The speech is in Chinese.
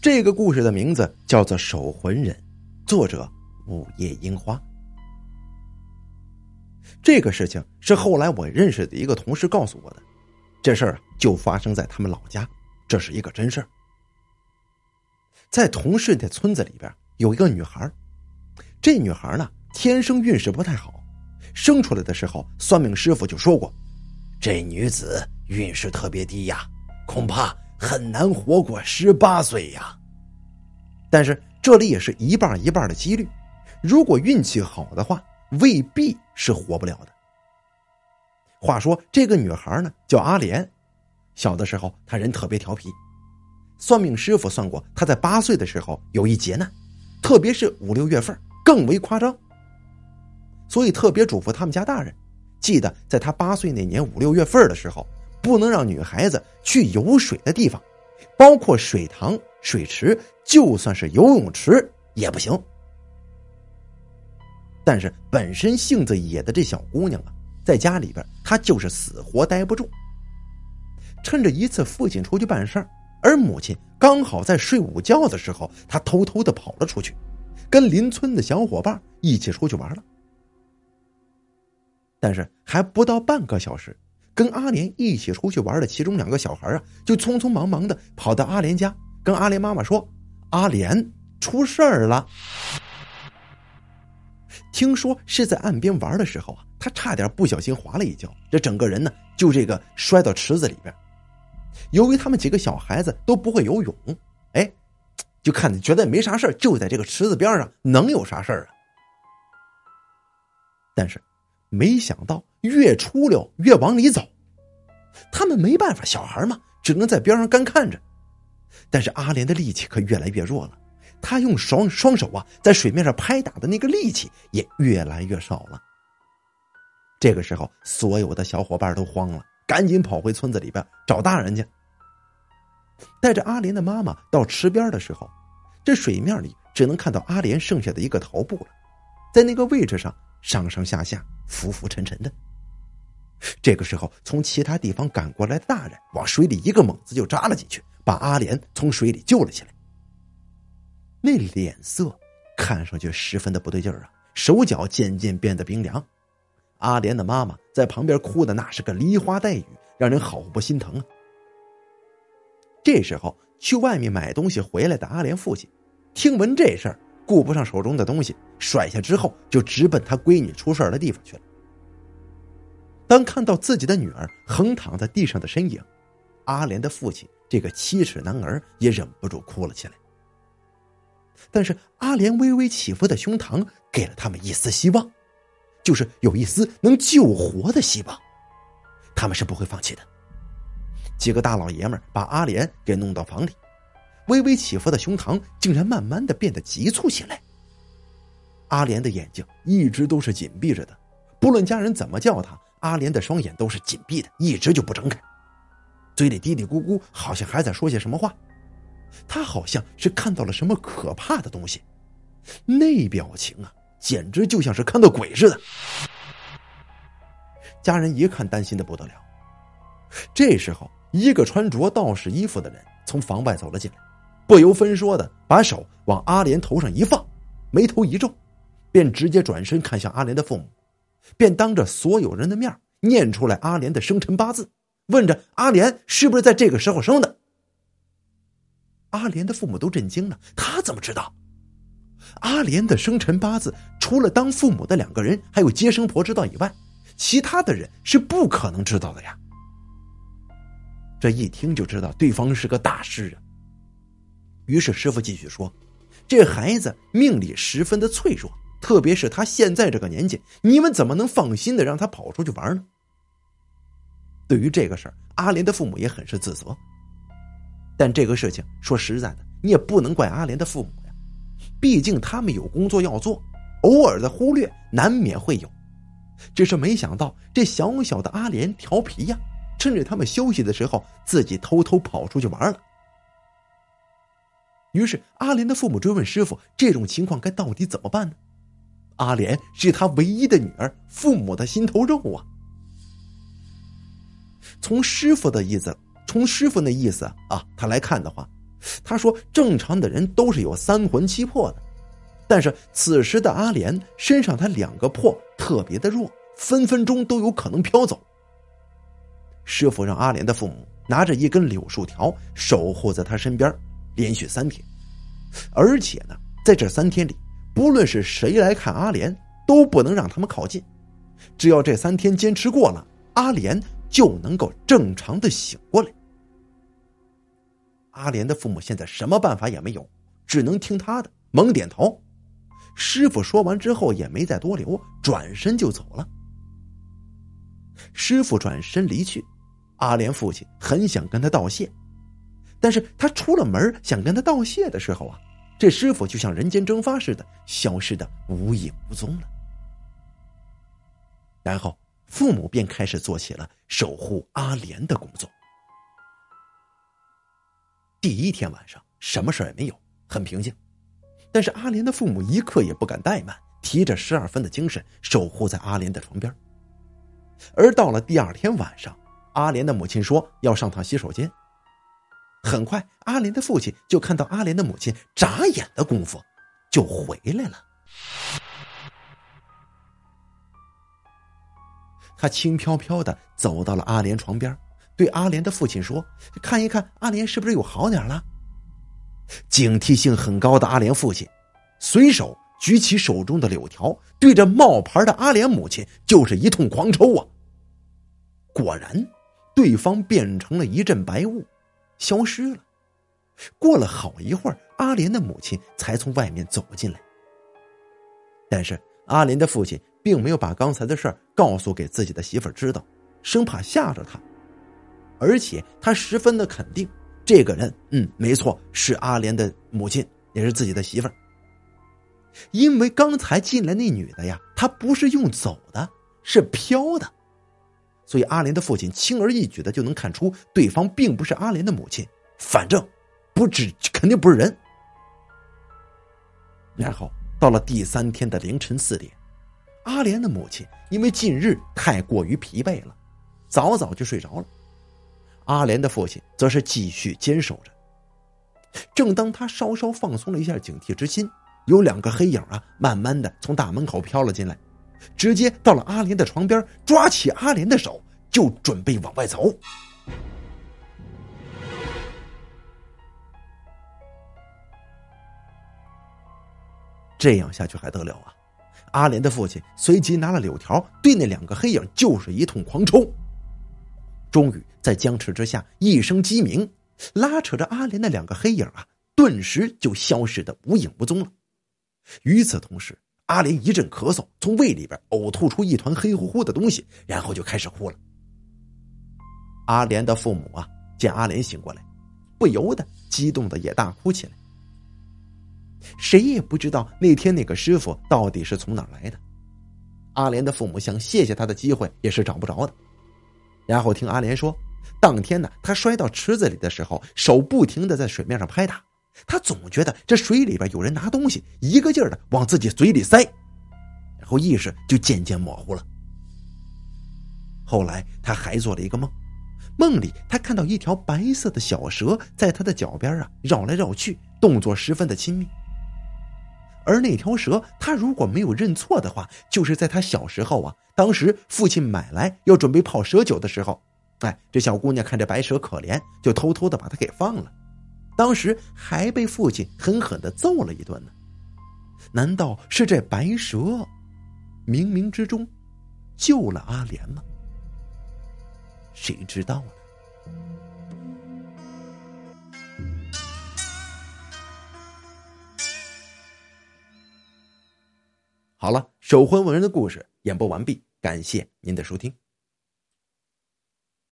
这个故事的名字叫做《守魂人》，作者午夜樱花。这个事情是后来我认识的一个同事告诉我的，这事儿就发生在他们老家，这是一个真事儿。在同事的村子里边有一个女孩，这女孩呢天生运势不太好，生出来的时候算命师傅就说过，这女子运势特别低呀，恐怕很难活过十八岁呀。但是这里也是一半一半的几率，如果运气好的话，未必是活不了的。话说这个女孩呢叫阿莲，小的时候她人特别调皮。算命师傅算过，她在八岁的时候有一劫难，特别是五六月份更为夸张。所以特别嘱咐他们家大人，记得在他八岁那年五六月份的时候，不能让女孩子去有水的地方，包括水塘、水池，就算是游泳池也不行。但是本身性子野的这小姑娘啊，在家里边她就是死活待不住。趁着一次父亲出去办事儿。而母亲刚好在睡午觉的时候，她偷偷的跑了出去，跟邻村的小伙伴一起出去玩了。但是还不到半个小时，跟阿莲一起出去玩的其中两个小孩啊，就匆匆忙忙的跑到阿莲家，跟阿莲妈妈说：“阿莲出事儿了。”听说是在岸边玩的时候啊，他差点不小心滑了一跤，这整个人呢就这个摔到池子里边。由于他们几个小孩子都不会游泳，哎，就看觉得没啥事就在这个池子边上，能有啥事啊？但是没想到越出溜越往里走，他们没办法，小孩嘛，只能在边上干看着。但是阿莲的力气可越来越弱了，他用双双手啊在水面上拍打的那个力气也越来越少了。这个时候，所有的小伙伴都慌了。赶紧跑回村子里边找大人去。带着阿莲的妈妈到池边的时候，这水面里只能看到阿莲剩下的一个头部了，在那个位置上上上下下浮浮沉沉的。这个时候，从其他地方赶过来大人往水里一个猛子就扎了进去，把阿莲从水里救了起来。那脸色看上去十分的不对劲儿啊，手脚渐渐变得冰凉。阿莲的妈妈在旁边哭的那是个梨花带雨，让人好不心疼啊。这时候去外面买东西回来的阿莲父亲，听闻这事儿，顾不上手中的东西，甩下之后就直奔他闺女出事的地方去了。当看到自己的女儿横躺在地上的身影，阿莲的父亲这个七尺男儿也忍不住哭了起来。但是阿莲微微起伏的胸膛给了他们一丝希望。就是有一丝能救活的希望，他们是不会放弃的。几个大老爷们把阿莲给弄到房里，微微起伏的胸膛竟然慢慢的变得急促起来。阿莲的眼睛一直都是紧闭着的，不论家人怎么叫他，阿莲的双眼都是紧闭的，一直就不睁开，嘴里嘀嘀咕咕，好像还在说些什么话。他好像是看到了什么可怕的东西，那表情啊！简直就像是看到鬼似的，家人一看担心的不得了。这时候，一个穿着道士衣服的人从房外走了进来，不由分说的把手往阿莲头上一放，眉头一皱，便直接转身看向阿莲的父母，便当着所有人的面念出来阿莲的生辰八字，问着阿莲是不是在这个时候生的。阿莲的父母都震惊了，他怎么知道？阿莲的生辰八字，除了当父母的两个人还有接生婆知道以外，其他的人是不可能知道的呀。这一听就知道对方是个大师啊。于是师傅继续说：“这孩子命里十分的脆弱，特别是他现在这个年纪，你们怎么能放心的让他跑出去玩呢？”对于这个事儿，阿莲的父母也很是自责。但这个事情说实在的，你也不能怪阿莲的父母呀。毕竟他们有工作要做，偶尔的忽略难免会有。只是没想到这小小的阿莲调皮呀，趁着他们休息的时候，自己偷偷跑出去玩了。于是阿莲的父母追问师傅：“这种情况该到底怎么办呢？”阿莲是他唯一的女儿，父母的心头肉啊。从师傅的意思，从师傅那意思啊，他来看的话。他说：“正常的人都是有三魂七魄的，但是此时的阿莲身上他两个魄特别的弱，分分钟都有可能飘走。”师傅让阿莲的父母拿着一根柳树条守护在他身边，连续三天，而且呢，在这三天里，不论是谁来看阿莲，都不能让他们靠近。只要这三天坚持过了，阿莲就能够正常的醒过来。阿莲的父母现在什么办法也没有，只能听他的，猛点头。师傅说完之后也没再多留，转身就走了。师傅转身离去，阿莲父亲很想跟他道谢，但是他出了门想跟他道谢的时候啊，这师傅就像人间蒸发似的消失的无影无踪了。然后父母便开始做起了守护阿莲的工作。第一天晚上，什么事也没有，很平静。但是阿莲的父母一刻也不敢怠慢，提着十二分的精神守护在阿莲的床边。而到了第二天晚上，阿莲的母亲说要上趟洗手间。很快，阿莲的父亲就看到阿莲的母亲眨眼的功夫就回来了。他轻飘飘的走到了阿莲床边。对阿莲的父亲说：“看一看阿莲是不是有好点了。”警惕性很高的阿莲父亲，随手举起手中的柳条，对着冒牌的阿莲母亲就是一通狂抽啊！果然，对方变成了一阵白雾，消失了。过了好一会儿，阿莲的母亲才从外面走进来。但是阿莲的父亲并没有把刚才的事告诉给自己的媳妇知道，生怕吓着她。而且他十分的肯定，这个人，嗯，没错，是阿莲的母亲，也是自己的媳妇儿。因为刚才进来那女的呀，她不是用走的，是飘的，所以阿莲的父亲轻而易举的就能看出对方并不是阿莲的母亲，反正不止，肯定不是人。然后到了第三天的凌晨四点，阿莲的母亲因为近日太过于疲惫了，早早就睡着了。阿莲的父亲则是继续坚守着。正当他稍稍放松了一下警惕之心，有两个黑影啊，慢慢的从大门口飘了进来，直接到了阿莲的床边，抓起阿莲的手就准备往外走。这样下去还得了啊！阿莲的父亲随即拿了柳条，对那两个黑影就是一通狂抽。终于在僵持之下，一声鸡鸣，拉扯着阿莲的两个黑影啊，顿时就消失的无影无踪了。与此同时，阿莲一阵咳嗽，从胃里边呕吐出一团黑乎乎的东西，然后就开始哭了。阿莲的父母啊，见阿莲醒过来，不由得激动的也大哭起来。谁也不知道那天那个师傅到底是从哪来的，阿莲的父母想谢谢他的机会也是找不着的。然后听阿莲说，当天呢，他摔到池子里的时候，手不停的在水面上拍打，他总觉得这水里边有人拿东西，一个劲儿的往自己嘴里塞，然后意识就渐渐模糊了。后来他还做了一个梦，梦里他看到一条白色的小蛇在他的脚边啊绕来绕去，动作十分的亲密。而那条蛇，他如果没有认错的话，就是在他小时候啊，当时父亲买来要准备泡蛇酒的时候，哎，这小姑娘看这白蛇可怜，就偷偷的把它给放了，当时还被父亲狠狠的揍了一顿呢。难道是这白蛇，冥冥之中救了阿莲吗？谁知道呢？好了，守魂文人的故事演播完毕，感谢您的收听。